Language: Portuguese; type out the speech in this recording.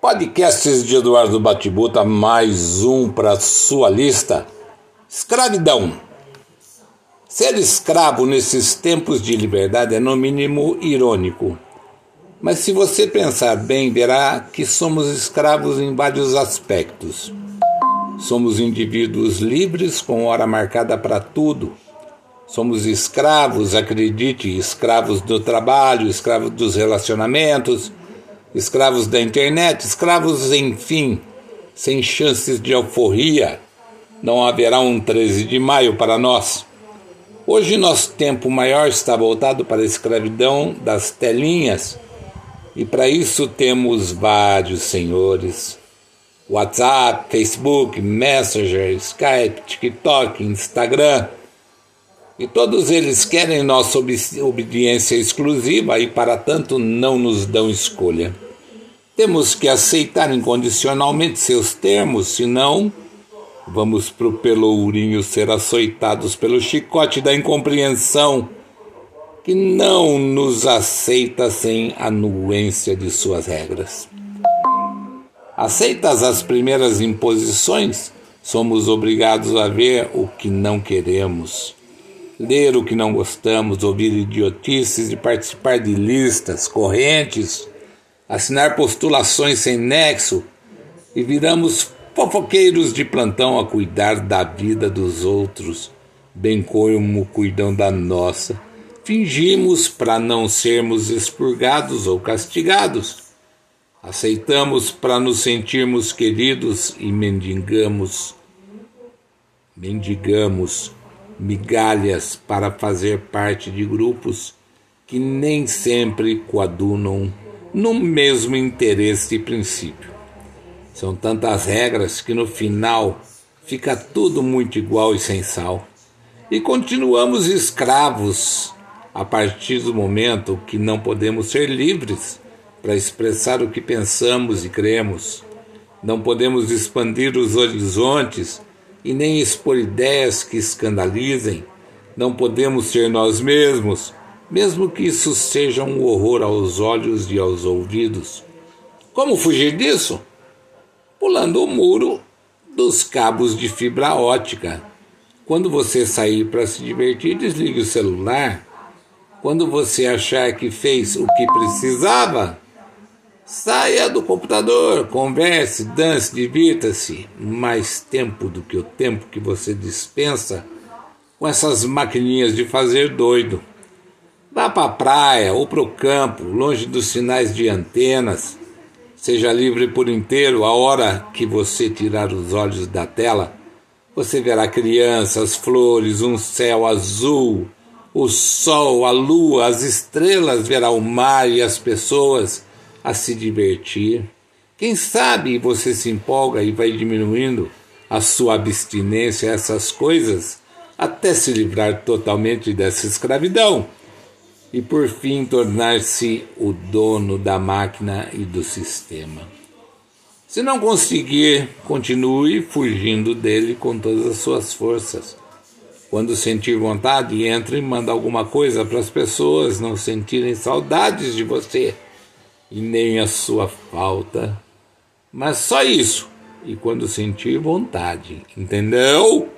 Podcasts de Eduardo Batibuta, mais um para sua lista. Escravidão. Ser escravo nesses tempos de liberdade é no mínimo irônico. Mas se você pensar bem, verá que somos escravos em vários aspectos. Somos indivíduos livres com hora marcada para tudo. Somos escravos, acredite, escravos do trabalho, escravos dos relacionamentos escravos da internet, escravos, enfim, sem chances de alforria. Não haverá um 13 de maio para nós. Hoje nosso tempo maior está voltado para a escravidão das telinhas, e para isso temos vários senhores. WhatsApp, Facebook, Messenger, Skype, TikTok, Instagram. E todos eles querem nossa obediência exclusiva e, para tanto, não nos dão escolha. Temos que aceitar incondicionalmente seus termos, senão vamos pro pelourinho ser açoitados pelo chicote da incompreensão, que não nos aceita sem anuência de suas regras. Aceitas as primeiras imposições, somos obrigados a ver o que não queremos ler o que não gostamos, ouvir idiotices e participar de listas, correntes, assinar postulações sem nexo e viramos fofoqueiros de plantão a cuidar da vida dos outros, bem como cuidam da nossa. Fingimos para não sermos expurgados ou castigados. Aceitamos para nos sentirmos queridos e mendigamos. Mendigamos migalhas para fazer parte de grupos que nem sempre coadunam no mesmo interesse e princípio. São tantas regras que no final fica tudo muito igual e sem sal. E continuamos escravos a partir do momento que não podemos ser livres para expressar o que pensamos e cremos. Não podemos expandir os horizontes e nem expor ideias que escandalizem. Não podemos ser nós mesmos, mesmo que isso seja um horror aos olhos e aos ouvidos. Como fugir disso? Pulando o muro dos cabos de fibra ótica. Quando você sair para se divertir, desligue o celular. Quando você achar que fez o que precisava, Saia do computador, converse, dance, divirta-se. Mais tempo do que o tempo que você dispensa com essas maquininhas de fazer doido. Vá para a praia ou para o campo, longe dos sinais de antenas. Seja livre por inteiro a hora que você tirar os olhos da tela. Você verá crianças, flores, um céu azul, o sol, a lua, as estrelas, verá o mar e as pessoas a se divertir. Quem sabe você se empolga e vai diminuindo a sua abstinência a essas coisas até se livrar totalmente dessa escravidão e por fim tornar-se o dono da máquina e do sistema. Se não conseguir, continue fugindo dele com todas as suas forças. Quando sentir vontade, entre e manda alguma coisa para as pessoas não sentirem saudades de você e nem a sua falta, mas só isso. E quando sentir vontade, entendeu?